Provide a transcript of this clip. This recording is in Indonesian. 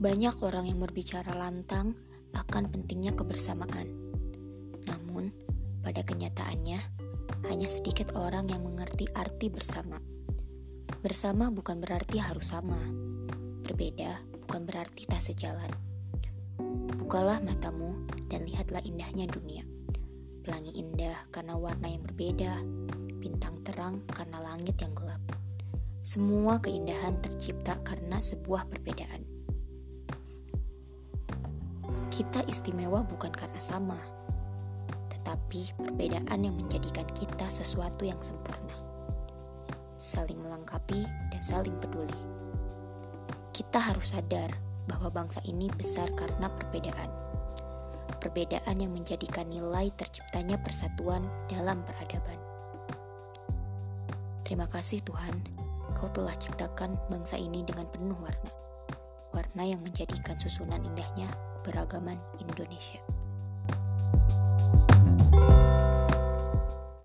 Banyak orang yang berbicara lantang akan pentingnya kebersamaan. Namun, pada kenyataannya, hanya sedikit orang yang mengerti arti bersama. Bersama bukan berarti harus sama. Berbeda bukan berarti tak sejalan. Bukalah matamu dan lihatlah indahnya dunia. Pelangi indah karena warna yang berbeda, bintang terang karena langit yang gelap. Semua keindahan tercipta karena sebuah perbedaan. Kita istimewa bukan karena sama, tetapi perbedaan yang menjadikan kita sesuatu yang sempurna. Saling melengkapi dan saling peduli. Kita harus sadar bahwa bangsa ini besar karena perbedaan. Perbedaan yang menjadikan nilai terciptanya persatuan dalam peradaban. Terima kasih Tuhan Kau telah ciptakan bangsa ini dengan penuh warna. Warna yang menjadikan susunan indahnya keberagaman Indonesia.